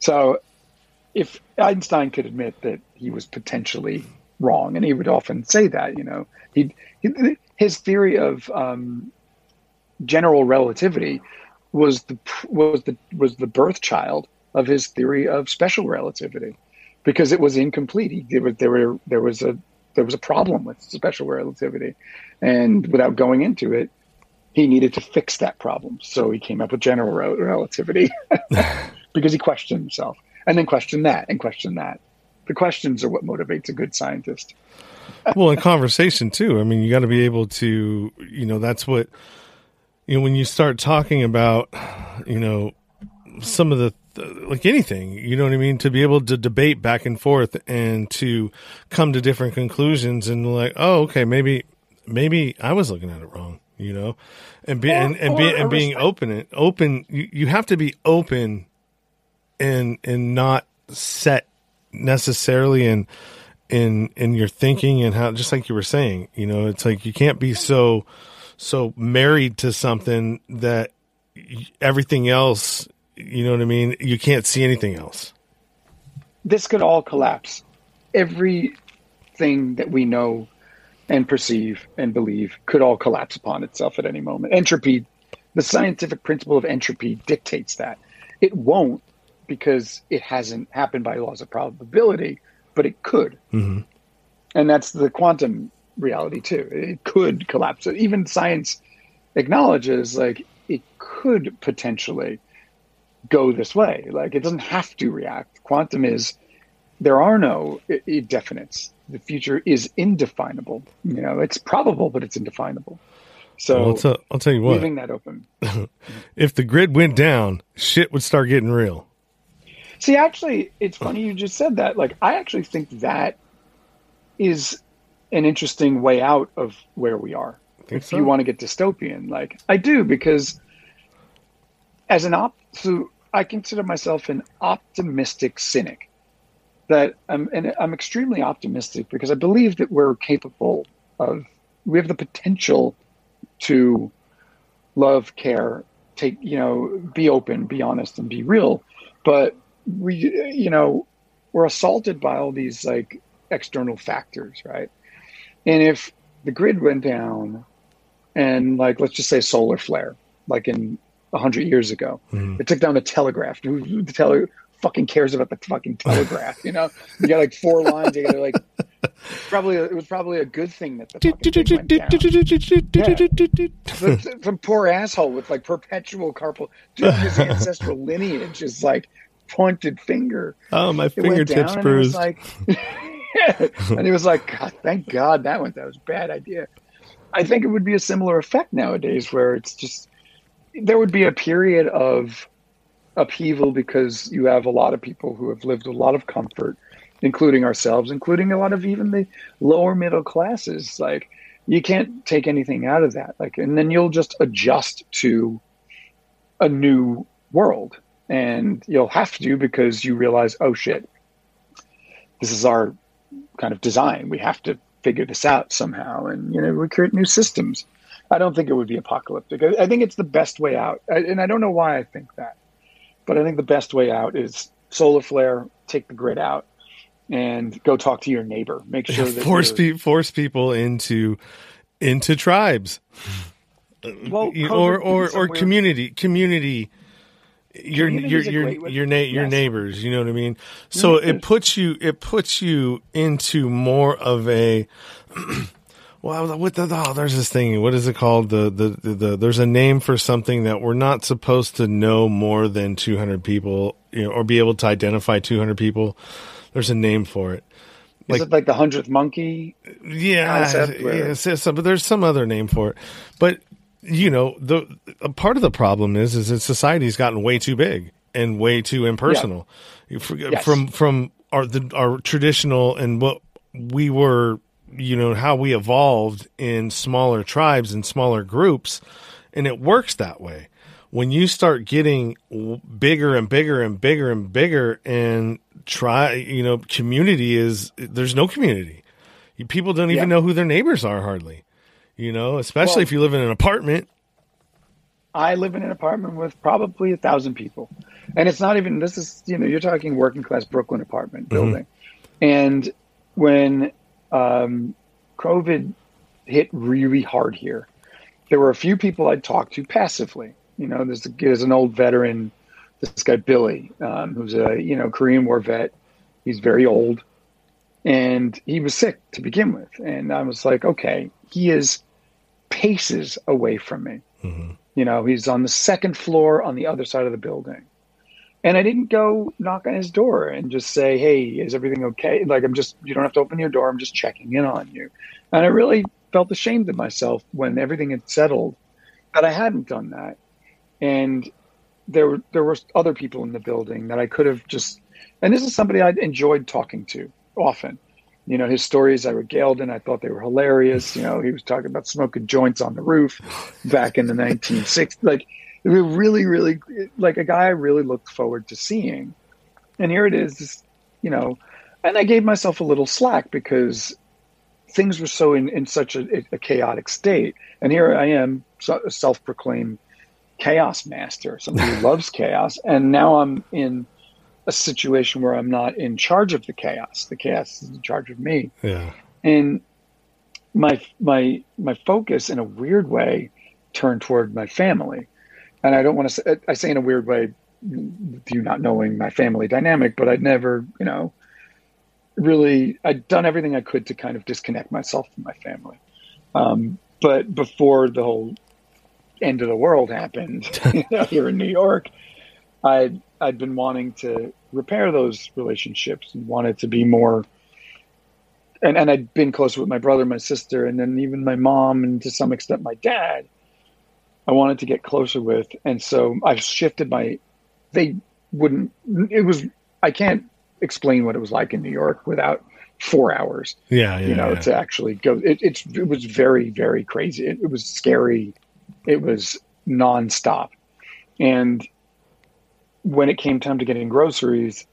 so, if Einstein could admit that he was potentially wrong, and he would often say that, you know, he, his theory of um, general relativity was the was the was the birth child of his theory of special relativity because it was incomplete. He, there was there were there was a there was a problem with special relativity, and without going into it, he needed to fix that problem. So he came up with general relativity because he questioned himself, and then questioned that, and questioned that. The questions are what motivates a good scientist. well, in conversation too. I mean, you got to be able to, you know, that's what you know when you start talking about, you know, some of the like anything, you know what I mean? To be able to debate back and forth and to come to different conclusions and like, oh, okay, maybe, maybe I was looking at it wrong, you know, and be, or, and, and, be, and being open and open, you, you have to be open and, and not set necessarily in, in, in your thinking and how, just like you were saying, you know, it's like you can't be so, so married to something that everything else you know what I mean? You can't see anything else. This could all collapse. Everything that we know and perceive and believe could all collapse upon itself at any moment. Entropy, the scientific principle of entropy dictates that. It won't because it hasn't happened by laws of probability, but it could. Mm-hmm. And that's the quantum reality too. It could collapse. Even science acknowledges like it could potentially go this way. Like it doesn't have to react. Quantum is there are no definites. The future is indefinable. You know, it's probable, but it's indefinable. So well, I'll, tell, I'll tell you what. Leaving that open. if the grid went down, shit would start getting real. See, actually, it's funny you just said that. Like, I actually think that is an interesting way out of where we are. If so? you want to get dystopian, like I do, because as an op, so I consider myself an optimistic cynic. That I'm, and I'm extremely optimistic because I believe that we're capable of, we have the potential to love, care, take, you know, be open, be honest, and be real. But we, you know, we're assaulted by all these like external factors, right? And if the grid went down and like, let's just say solar flare, like in hundred years ago. Mm. It took down the telegraph. Who, the tele fucking cares about the fucking telegraph? You know, you got like four lines. You got like probably it was probably a good thing that the fucking some poor asshole with like perpetual carpal, dude, his ancestral lineage is like pointed finger. Oh, my fingertips bruised. Like, and he was like, God, thank God that went. That was a bad idea. I think it would be a similar effect nowadays, where it's just there would be a period of upheaval because you have a lot of people who have lived a lot of comfort, including ourselves, including a lot of even the lower middle classes. Like you can't take anything out of that. Like, and then you'll just adjust to a new world, and you'll have to because you realize, oh shit, this is our kind of design. We have to figure this out somehow, and you know, we create new systems. I don't think it would be apocalyptic. I, I think it's the best way out, I, and I don't know why I think that, but I think the best way out is solar flare, take the grid out, and go talk to your neighbor. Make sure that force pe- force people into into tribes, well, or or or community community your your your your na- your yes. neighbors you know what i mean mm-hmm. so it puts you it puts you into more of a well, what the, oh, there's this thing. What is it called? The, the, the, the, there's a name for something that we're not supposed to know more than 200 people, you know, or be able to identify 200 people. There's a name for it. Like, is it like the hundredth monkey? Yeah, yeah. So, but there's some other name for it. But you know, the a part of the problem is is that society's gotten way too big and way too impersonal. Yeah. Uh, yes. From from our the, our traditional and what we were, you know, how we evolved in smaller tribes and smaller groups, and it works that way. When you start getting bigger and bigger and bigger and bigger, and try, you know, community is there's no community. People don't even yeah. know who their neighbors are hardly. You know, especially well, if you live in an apartment. I live in an apartment with probably a thousand people, and it's not even. This is you know you're talking working class Brooklyn apartment mm-hmm. building, mm-hmm. and when um, COVID hit really hard here, there were a few people I'd talked to passively. You know, there's, there's an old veteran, this guy Billy, um, who's a you know Korean War vet. He's very old, and he was sick to begin with, and I was like, okay, he is paces away from me. Mm-hmm. You know, he's on the second floor on the other side of the building. And I didn't go knock on his door and just say, Hey, is everything okay? Like, I'm just, you don't have to open your door. I'm just checking in on you. And I really felt ashamed of myself when everything had settled that I hadn't done that. And there were, there were other people in the building that I could have just, and this is somebody I enjoyed talking to often you know, his stories I regaled and I thought they were hilarious. You know, he was talking about smoking joints on the roof back in the 1960s. Like, it was really, really, like a guy I really looked forward to seeing. And here it is, you know, and I gave myself a little slack because things were so in, in such a, a chaotic state. And here I am, a self proclaimed chaos master, somebody who loves chaos. And now I'm in a situation where I'm not in charge of the chaos. The chaos is in charge of me. Yeah. And my my my focus in a weird way turned toward my family. And I don't want to say I say in a weird way you not knowing my family dynamic, but I'd never, you know, really I'd done everything I could to kind of disconnect myself from my family. Um, but before the whole end of the world happened you know, here in New York, I I'd been wanting to repair those relationships and wanted to be more and, and I'd been close with my brother, my sister, and then even my mom and to some extent my dad, I wanted to get closer with. And so I've shifted my they wouldn't it was I can't explain what it was like in New York without four hours. Yeah, yeah you know, yeah. to actually go. It, it's it was very very crazy. It, it was scary. It was nonstop, and when it came time to getting groceries,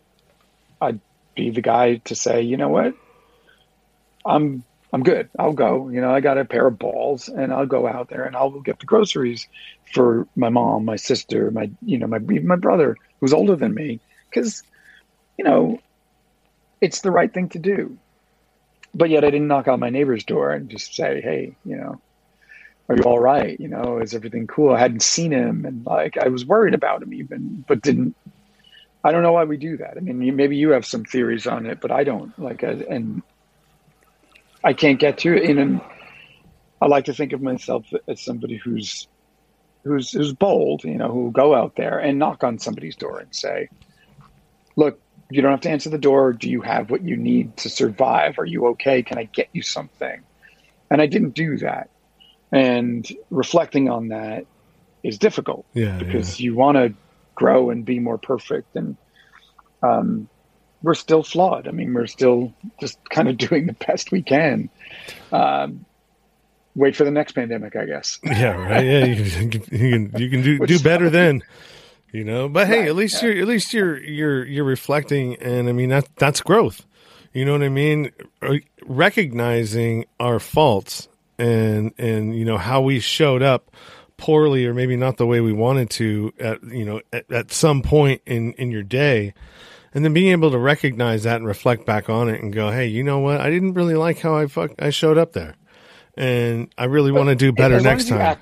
I'd be the guy to say, you know what, I'm I'm good. I'll go. You know, I got a pair of balls, and I'll go out there and I'll get the groceries for my mom, my sister, my you know my even my brother who's older than me, because you know it's the right thing to do. But yet, I didn't knock on my neighbor's door and just say, hey, you know, are you all right? You know, is everything cool? I hadn't seen him, and like I was worried about him even, but didn't. I don't know why we do that. I mean, maybe you have some theories on it, but I don't. Like, I, and I can't get to it. And I like to think of myself as somebody who's who's who's bold. You know, who go out there and knock on somebody's door and say, "Look, you don't have to answer the door. Do you have what you need to survive? Are you okay? Can I get you something?" And I didn't do that and reflecting on that is difficult yeah, because yeah. you want to grow and be more perfect and um, we're still flawed. I mean we're still just kind of doing the best we can. Um, wait for the next pandemic i guess. Yeah right? Yeah you can you can, you can do do better then you know? But hey right, at least yeah. you're at least you're you're you're reflecting and i mean that that's growth. You know what i mean? Recognizing our faults and and you know how we showed up poorly or maybe not the way we wanted to at you know at, at some point in in your day. And then being able to recognize that and reflect back on it and go hey you know what? I didn't really like how i fuck i showed up there. And i really want to do better next time. act,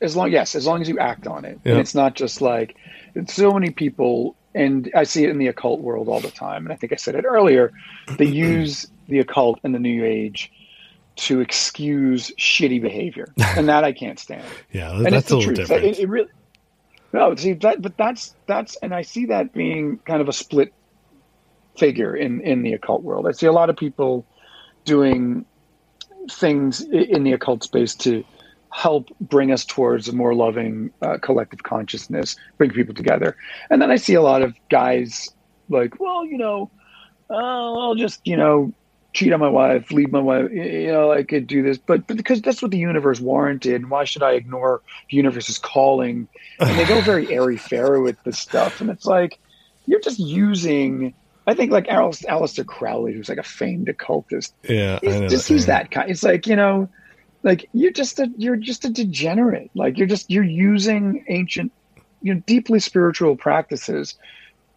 as long yes as long as you act on it. And it's not just like so many people and i see it in the occult world all the time. And i think i said it earlier they use the occult and the new age to excuse shitty behavior, and that I can't stand. yeah, and that's a little truth. different. It, it, really no, see that, but that's that's, and I see that being kind of a split figure in in the occult world. I see a lot of people doing things in the occult space to help bring us towards a more loving uh, collective consciousness, bring people together. And then I see a lot of guys like, well, you know, oh, I'll just, you know, cheat on my wife, leave my wife, you know, I could do this, but, but because that's what the universe warranted. Why should I ignore the universe's calling? And they go very airy fairy with this stuff. And it's like, you're just using, I think like Alice, Aleister Crowley, who's like a famed occultist. Yeah. He's, just, he's that kind. It's like, you know, like you're just a you're just a degenerate like you're just you're using ancient you know deeply spiritual practices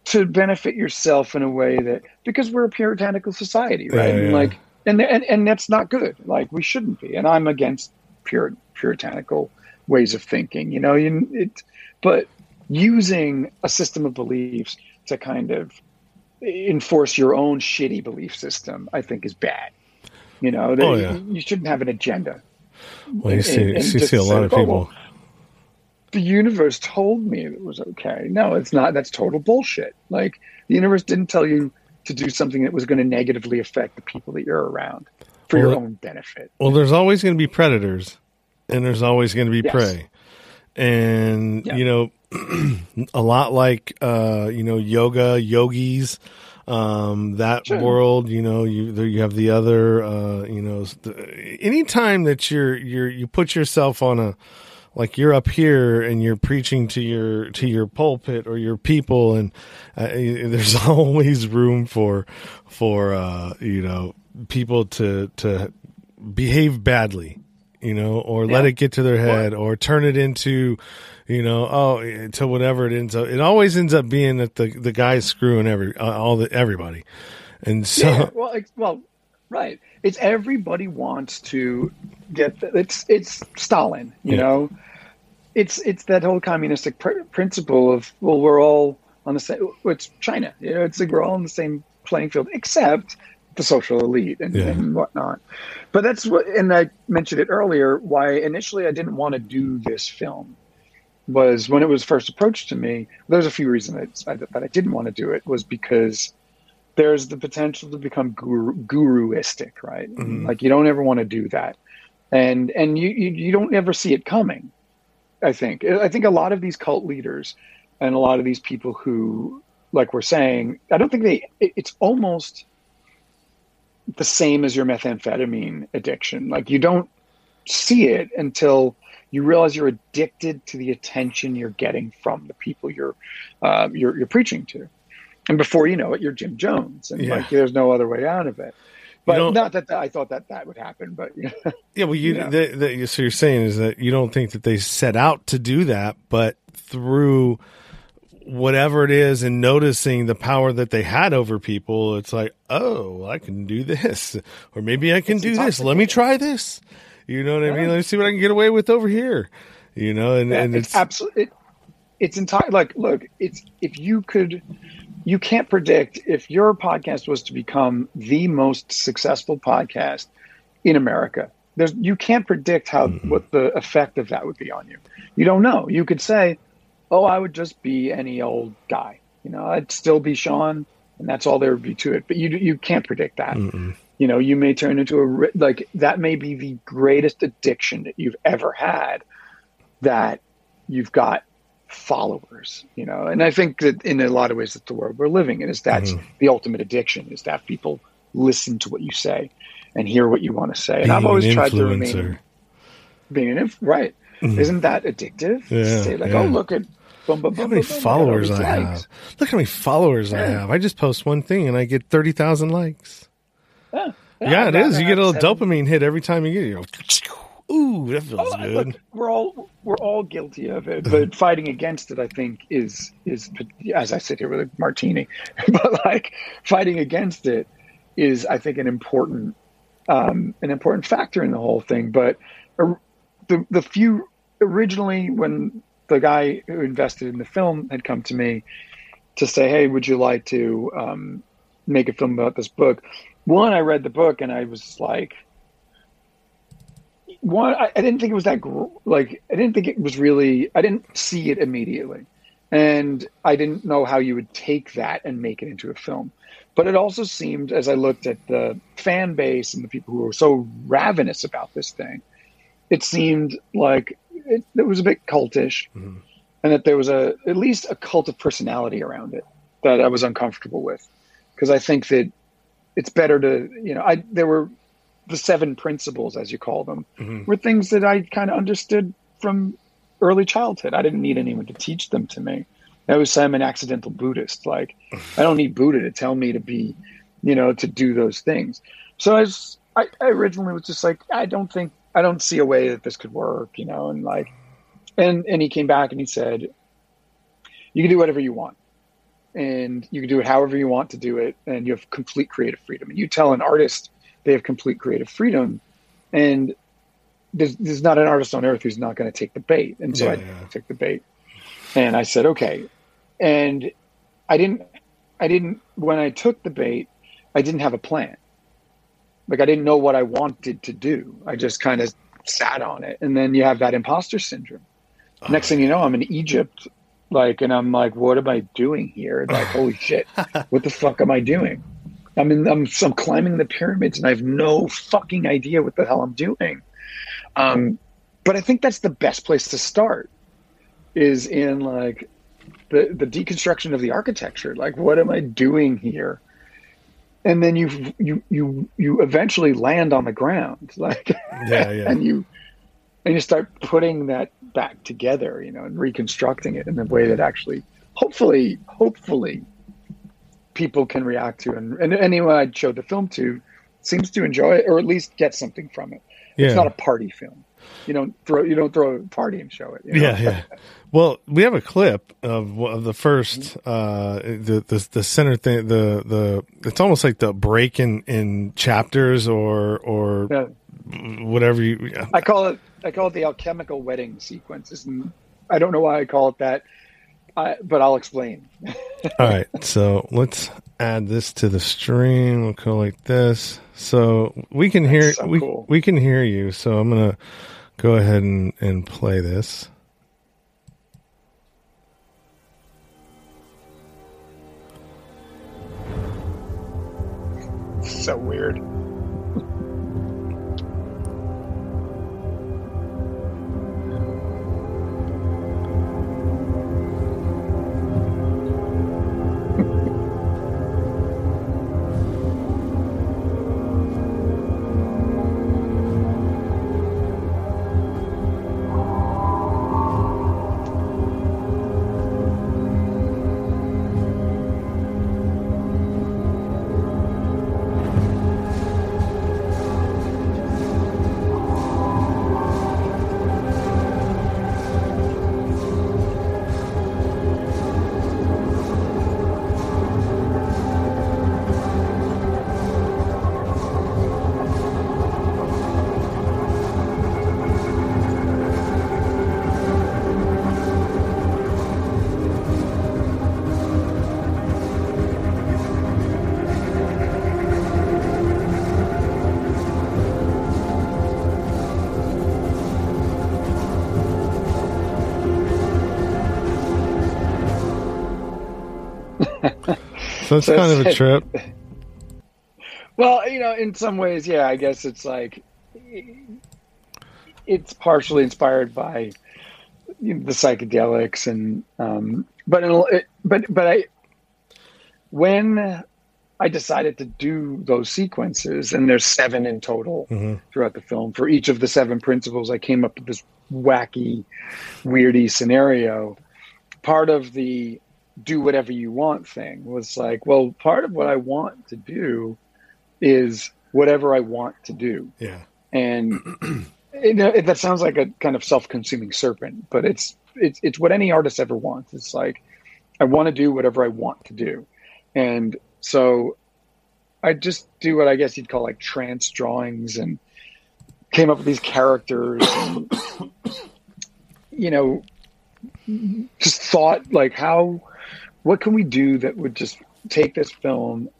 to benefit yourself in a way that because we're a puritanical society right? Yeah, and like and, and and that's not good. Like we shouldn't be. And i'm against pure puritanical ways of thinking you know you it but using a system of beliefs to kind of enforce your own shitty belief system i think is bad. You know Oh, yeah. you shouldn't have an agenda. Well, you see, and- you see, a lot of "Oh, people. well, the universe told me it was okay. No, it's not. That's total bullshit. Like the universe didn't tell you to do something that was going to negatively affect the people that you're around for your own benefit. Well, there's always going to be predators, and there's always going to be Yes. prey, and Yeah. you know, a lot like uh, you know yoga yogis. Um, that Sure. world, you know, you there you have the other, uh, you know, anytime that you're you're you put yourself on a like you're up here and you're preaching to your to your pulpit or your people and uh, there's always room for for uh you know people to to behave badly you know or let it get to their head or turn it into you know oh to whatever it ends up it always ends up being that the the guy's screwing every uh, all the everybody. And so Yeah, well, well, right. It's everybody wants to get. The, it's it's Stalin. You Yeah. know, it's it's that whole communistic pr- principle of well, we're all on the same. It's China. You know, it's like we're all on the same playing field, except the social elite and, Yeah. and whatnot. But that's what, and I mentioned it earlier. Why initially I didn't want to do this film was when it was first approached to me. There's a few reasons that I, that I didn't want to do it. Was because there's the potential to become guru, guruistic, right? Mhm. Like you don't ever want to do that, and and you, you you don't ever see it coming. I think I think a lot of these cult leaders and a lot of these people who, like we're saying, I don't think they. It, it's almost the same as your methamphetamine addiction. Like you don't see it until you realize you're addicted to the attention you're getting from the people you're uh, you're, you're preaching to, and before you know it, you're Jim Jones, and Yeah. like there's no other way out of it. But not that I thought that that would happen, but you know, Yeah, well, you Yeah. The, the, so you're saying is that you don't think that they set out to do that, but through whatever it is and noticing the power that they had over people, it's like, oh, I can do this, or maybe I can It's do this. Let me try this. You know what I mean? Let me see what I can get away with over here. You know, and, and it's, it's, absolutely it, it's entire like look it's if you could you can't predict if your podcast was to become the most successful podcast in america. There's you can't predict how Mm-hmm. what the effect of that would be on you. You don't know. You could say oh i would just be any old guy. You know i'd still be sean and that's all there would be to it. But you you can't predict that. Mm-mm. you know you may turn into a like that may be the greatest addiction that you've ever had that you've got followers you know and i think that in a lot of ways that's the world we're living in is that's Mhm. the ultimate addiction is that people listen to what you say and hear what you want to say and being i've always an tried to remain being an inf- right Mhm. isn't that addictive Yeah, say like yeah. oh look at boom, boom, Look how many followers I these have. Look how many followers I have. I just post one thing and I get 30,000 likes. yeah, Yeah, it I've. You get a little seven- dopamine hit every time you get it. You go, ooh, that feels Oh, good. look, we're all we're all guilty of it, but fighting against it, I think, is is as I sit here with a martini, but like fighting against it is, I think, an important um, an important factor in the whole thing. But uh, the the few originally when the guy who invested in the film had come to me to say, "Hey, would you like to um, make a film about this book?" One, I read the book and I was like one I, I didn't think it was that gr- like i didn't think it was really i didn't see it immediately. And i didn't know how you would take that and make it into a film. But it also seemed as i looked at the fan base and the people who were so ravenous about this thing it seemed like it, it was a bit cultish, Mhm. and that there was a at least a cult of personality around it that I was uncomfortable with, because I think that it's better to you know I there were the seven principles as you call them Mhm. were things that I kind of understood from early childhood. I didn't need anyone to teach them to me. I was I'm an accidental Buddhist. Like I don't need Buddha to tell me to be, you know, to do those things. So I was, I, I originally was just like, I don't think, I don't see a way that this could work, you know, and like, and and he came back and he said, you can do whatever you want, and you can do it however you want to do it, and you have complete creative freedom. And you tell an artist they have complete creative freedom, and there's, there's not an artist on earth who's not going to take the bait. And so Yeah, I yeah. took the bait, and I said, okay, and I didn't, I didn't. When I took the bait, I didn't have a plan. Like I didn't know what I wanted to do. I just kind of sat on it, and then you have that imposter syndrome. Oh, Next thing you know, I'm in Egypt, like, and I'm like, what am I doing here? Like, holy shit, what the fuck am I doing? I'm in, I'm, I'm climbing the pyramids, and I have no fucking idea what the hell I'm doing. Um, but I think that's the best place to start, is in like the the deconstruction of the architecture. Like, what am I doing here? And then you you you you eventually land on the ground, like, Yeah, yeah. and you and you start putting that back together, you know, and reconstructing it in a way that actually, hopefully, hopefully, people can react to, and, and anyone I'd show the film to seems to enjoy it or at least get something from it. Yeah. It's not a party film. You don't throw you don't throw a party and show it. you know? Yeah, yeah. Well, we have a clip of of the first uh the the the center thing the the it's almost like the break in in chapters or or Yeah. whatever you yeah. I call it I call it the alchemical wedding sequences, and I don't know why I call it that, I, but I'll explain. All right, so let's add this to the stream. We'll go like this, so we can hear so we cool. we can hear you. So I'm gonna go ahead and and play this. so weird. So it's So kind of a trip. Well, you know, in some ways, yeah, I guess it's like it's partially inspired by you know, the psychedelics, and um, but in, but but I when I decided to do those sequences, and there's seven in total Mhm. throughout the film. For each of the seven principles, I came up with this wacky, weirdy scenario. Part of the do whatever you want thing was like, well, part of what I want to do is whatever I want to do. Yeah. And it, it, that sounds like a kind of self-consuming serpent, but it's it's it's what any artist ever wants. It's like I want to do whatever I want to do, and so I just do what I guess you'd call like trance drawings, and came up with these characters, and, you know, just thought like how what can we do that would just take this film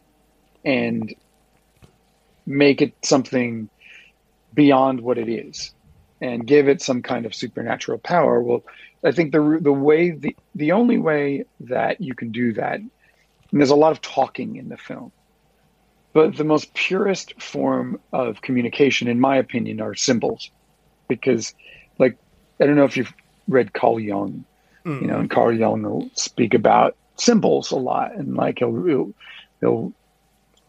and make it something beyond what it is and give it some kind of supernatural power well i think the the way the the only way that you can do that and there's a lot of talking in the film but the most purest form of communication in my opinion are symbols because, like, I don't know if you've read Carl Jung, Mm. you know, and Carl Jung will speak about symbols a lot, and like he'll he'll, he'll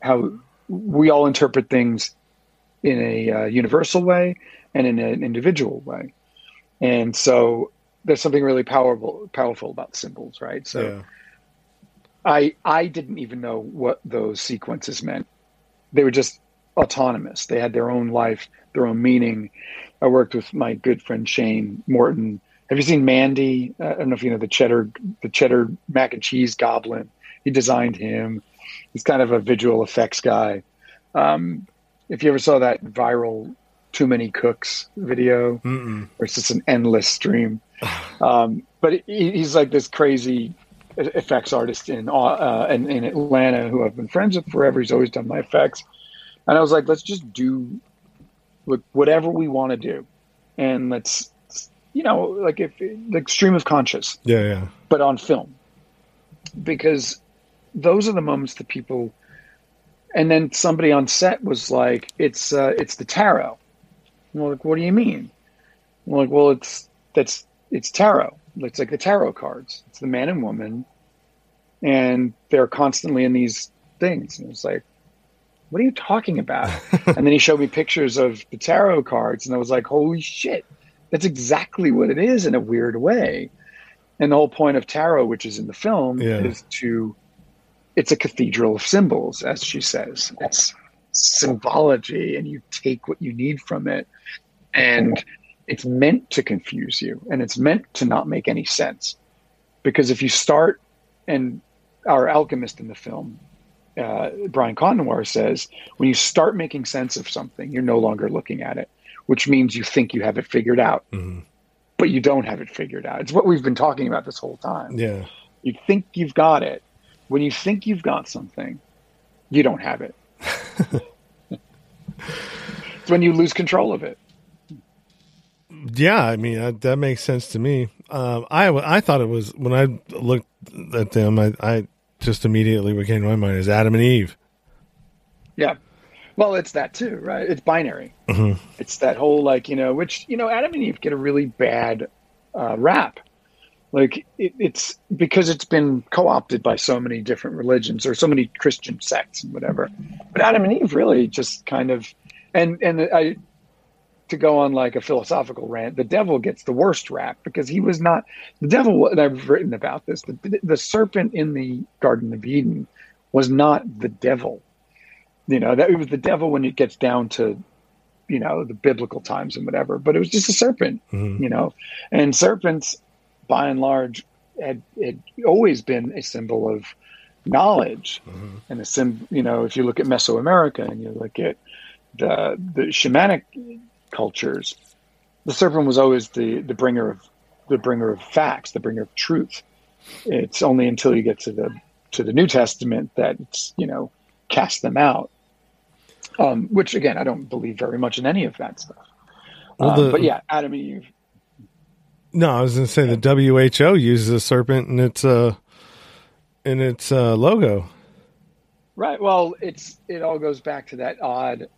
how we all interpret things in a uh, universal way and in an individual way, and so there's something really powerful powerful about symbols, right? So. yeah. I I didn't even know what those sequences meant. They were just autonomous. They had their own life, their own meaning. I worked with my good friend Shane Morton. Have you seen Mandy? Uh, I don't know if you know the cheddar the cheddar mac and cheese goblin. He designed him. He's kind of a visual effects guy. Um, if you ever saw that viral "Too Many Cooks" video, Mm-mm. where it's just an endless stream. Um, but he, he's like this crazy effects artist in, uh, in in Atlanta who I've been friends with forever. He's always done my effects, and I was like, let's just do whatever we want to do, and let's you know like if like stream of conscious, Yeah, yeah. but on film, because those are the moments that people. And then somebody on set was like, "It's uh, it's the tarot." And we're like, "What do you mean?" We're like, "Well, it's that's it's tarot. It's like the tarot cards. It's the man and woman, and they're constantly in these things." And it's like, "What are you talking about?" and then he showed me pictures of the tarot cards, and I was like, "Holy shit! That's exactly what it is in a weird way." And the whole point of tarot, which is in the film, Yeah. is to it's a cathedral of symbols, as she says. It's symbology, and you take what you need from it. And it's meant to confuse you, and it's meant to not make any sense. Because if you start, and our alchemist in the film, uh, Brian Cotnoir says, when you start making sense of something, you're no longer looking at it, which means you think you have it figured out, Mhm. but you don't have it figured out. It's what we've been talking about this whole time. Yeah. You think you've got it. When you think you've got something, you don't have it. it's when you lose control of it. Yeah, I mean that, that makes sense to me. Um, I I thought it was when I looked at them, I, I just immediately what came to my mind is Adam and Eve. Yeah. Well, it's that too, right? It's binary. Mhm. It's that whole like you know, which you know, Adam and Eve get a really bad uh, rap. Like it, it's because it's been co-opted by so many different religions or so many Christian sects and whatever. But Adam and Eve really just kind of, and and I to go on like a philosophical rant, the devil gets the worst rap because he was not the devil. And I've written about this. The, the serpent in the Garden of Eden was not the devil. You know that it was the devil when it gets down to, you know, the biblical times and whatever. But it was just a serpent. Mhm. You know, and serpents, by and large, had, had always been a symbol of knowledge Mhm. and a sim. You know, if you look at Mesoamerica and you look at the the shamanic cultures, the serpent was always the the bringer of the bringer of facts, the bringer of truth. It's only until you get to the to the New Testament that it's you know cast them out. Um, which again, I don't believe very much in any of that stuff. Well, Um, the- but yeah, Adam and Eve. No, I was going to say the WHO uses a serpent in its uh in its uh, logo. Right. Well, it's it all goes back to that odd,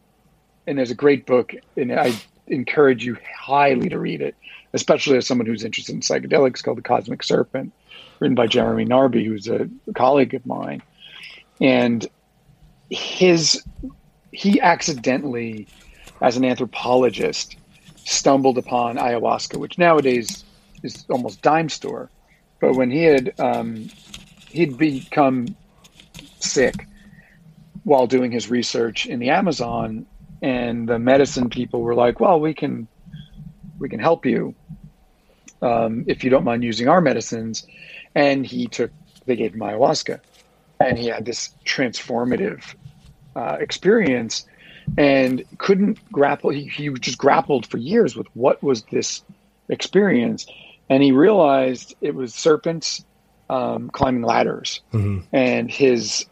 and there's a great book, and I encourage you highly to read it, especially as someone who's interested in psychedelics, called The Cosmic Serpent, written by Jeremy Narby, who's a colleague of mine, and his he accidentally, as an anthropologist, stumbled upon ayahuasca, which nowadays is almost dime store, but when he had um, he'd become sick while doing his research in the Amazon, and the medicine people were like, "Well, we can we can help you um, if you don't mind using our medicines." And he took they gave him ayahuasca, and he had this transformative uh, experience, and couldn't grapple. He, he just grappled for years with what was this experience, and he realized it was serpents um, climbing ladders, Mhm. and his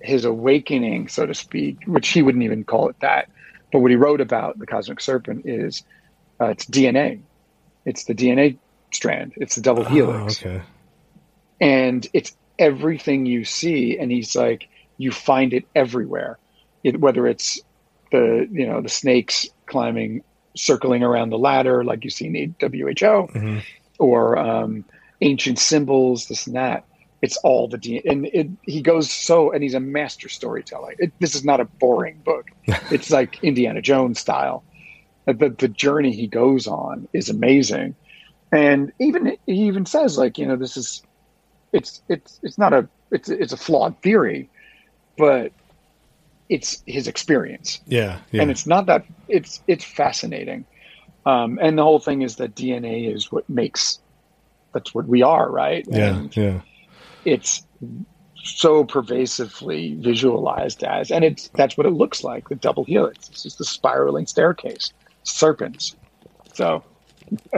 his awakening, so to speak, which he wouldn't even call it that, but what he wrote about the cosmic serpent is uh, it's DNA. It's the DNA strand. It's the double helix, Oh, okay. and it's everything you see. And he's like, you find it everywhere, it, whether it's the you know the snakes climbing circling around the ladder, like you see in the WHO, Mhm. or um, ancient symbols, this and that. It's all the DNA, and it, he goes so, and he's a master storyteller. It, this is not a boring book. it's like Indiana Jones style. The the journey he goes on is amazing, and even he even says like you know this is, it's it's it's not a it's it's a flawed theory, but it's his experience. Yeah, yeah, and it's not that it's it's fascinating. Um, and the whole thing is that dna is what makes that's what we are right? Yeah, and yeah. it's so pervasively visualized as and it's that's what it looks like the double helix. It's just the spiraling staircase serpents. So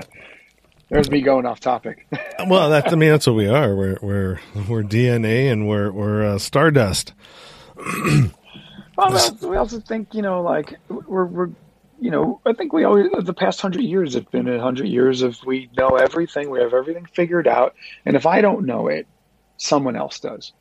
there's me going off topic. Well, that's I mean that's what we are. We're we're we're DNA and we're we're uh, stardust. Well, we also, think, you know, like we're, we're, you know, I think we always the past hundred years have been a hundred years of we know everything, we have everything figured out, and if I don't know it, someone else does,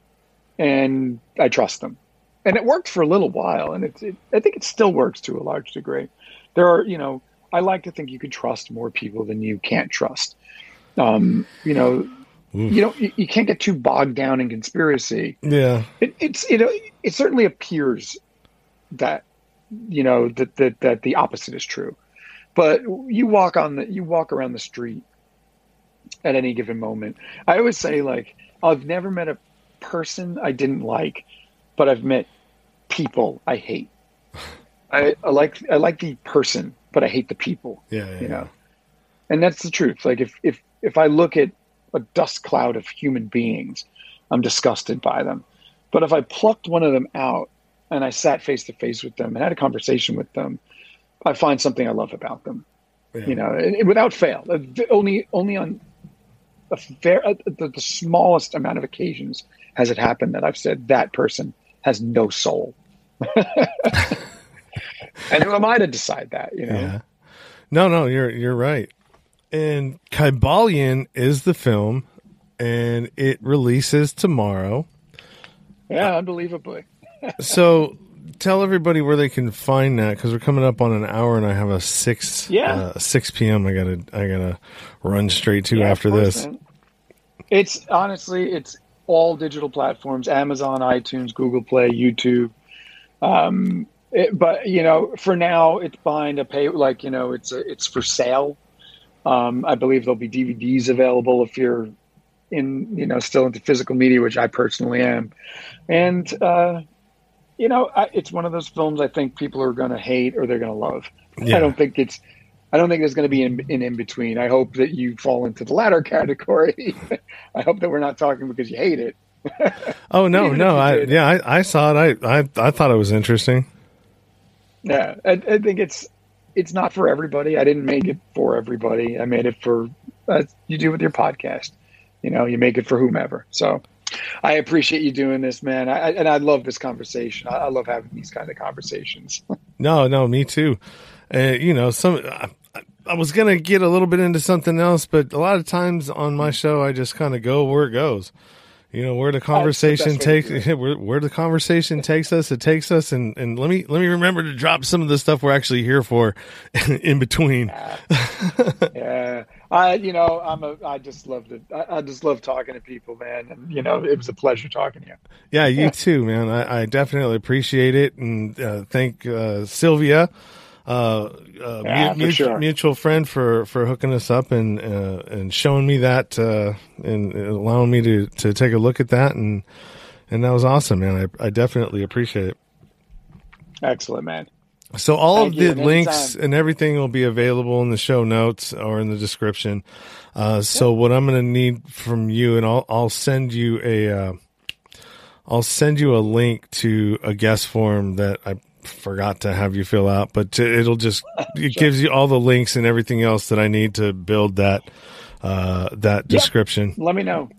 and I trust them, and it worked for a little while, and it, it I think it still works to a large degree. There are, you know, I like to think you can trust more people than you can't trust. Um, you know, you know, you, you can't get too bogged down in conspiracy. Yeah, it, it's you know it certainly appears that you know that, that that the opposite is true. But you walk on the you walk around the street at any given moment. I always say like i've never met a person i didn't like but i've met people i hate. I, I like i like the person but i hate the people yeah, yeah. you know? and that's the truth. Like if if if i look at a dust cloud of human beings i'm disgusted by them. But if i plucked one of them out and i sat face to face with them and had a conversation with them i find something i love about them yeah. you know and- and without fail Uh, only only on a fair uh, the, the smallest amount of occasions has it happened that i've said that person has no soul and who am i to decide that you know Yeah. No, no, you're you're right. And Kybalion is the film, and it releases tomorrow. yeah unbelievably So tell everybody where they can find that because we're coming up on an hour, and I have a six Yeah. uh, six p.m. I gotta I gotta run straight to Yeah, after this. man. It's honestly, it's all digital platforms: Amazon, iTunes, Google Play, YouTube. Um, it, but you know, for now, it's behind a pay. Like you know, it's a, it's for sale. Um, I believe there'll be DVDs available if you're in, you know, still into physical media, which I personally am. And uh, you know, I, it's one of those films I think people are going to hate or they're going to love. Yeah. I don't think it's. I don't think there's going to be an in, in between. I hope that you fall into the latter category. I hope that we're not talking because you hate it. Oh no, no, I yeah, I, I saw it. I, I I thought it was interesting. Yeah, I, I think it's it's not for everybody. I didn't make it for everybody. I made it for uh, you do with your podcast. You know, you make it for whomever. So I appreciate you doing this, man. I, and I love this conversation. I, I love having these kind of conversations. No, no, me too. Uh, you know, some I, I was gonna get a little bit into something else, but a lot of times on my show, I just kind of go where it goes. You know, where the conversation takes where, where the conversation takes us, it takes us, and and let me let me remember to drop some of the stuff we're actually here for in between. yeah, I you know I'm a I just love to I, I just love talking to people, man. And you know, it was a pleasure talking to you. Yeah, you too, man. I, I definitely appreciate it, and uh, thank uh, Sylvia, uh, uh, Yeah, mu- sure. mutual friend, for for hooking us up and uh, and showing me that uh, and allowing me to to take a look at that, and and that was awesome, man. I I definitely appreciate it. Excellent, man. So all Thank of the links anytime. and everything will be available in the show notes or in the description. Uh, so what I'm going to need from you, and I'll I'll send you a uh, I'll send you a link to a guest form that I forgot to have you fill out, but it'll just it gives you all the links and everything else that I need to build that uh, that description. Let me know,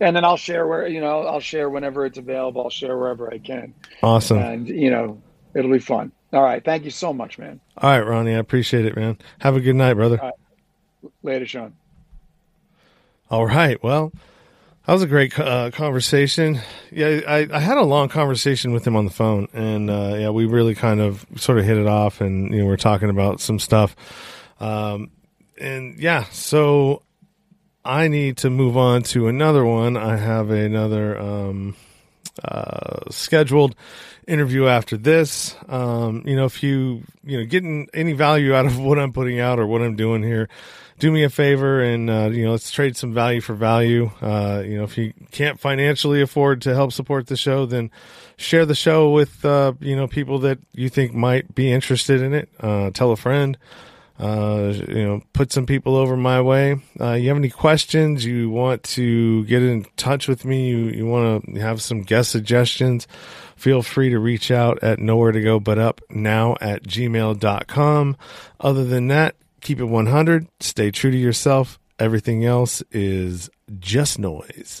and then I'll share where you know I'll share whenever it's available. I'll share wherever I can, Awesome. and you know it'll be fun. All right, thank you so much, man. All right, Ronni, I appreciate it, man. Have a good night, brother. Later, Sean. All right. Well, That was a great uh, conversation. Yeah, I, I, had a long conversation with him on the phone, and uh, yeah, we really kind of sort of hit it off, and you know, we're talking about some stuff. Um, and yeah, so I need to move on to another one. I have another um, uh, scheduled interview after this. Um, you know, if you you know getting any value out of what I'm putting out or what I'm doing here do me a favor and uh, you know let's trade some value for value. Uh, you know, if you can't financially afford to help support the show, then share the show with uh, you know people that you think might be interested in it. Uh, tell a friend. Uh, you know, put some people over my way. Uh, you have any questions? You want to get in touch with me? You you want to have some guest suggestions? Feel free to reach out at nowhere to go but up now at gmail.com. Other than that, Keep it 100. Stay true to yourself. Everything else is just noise.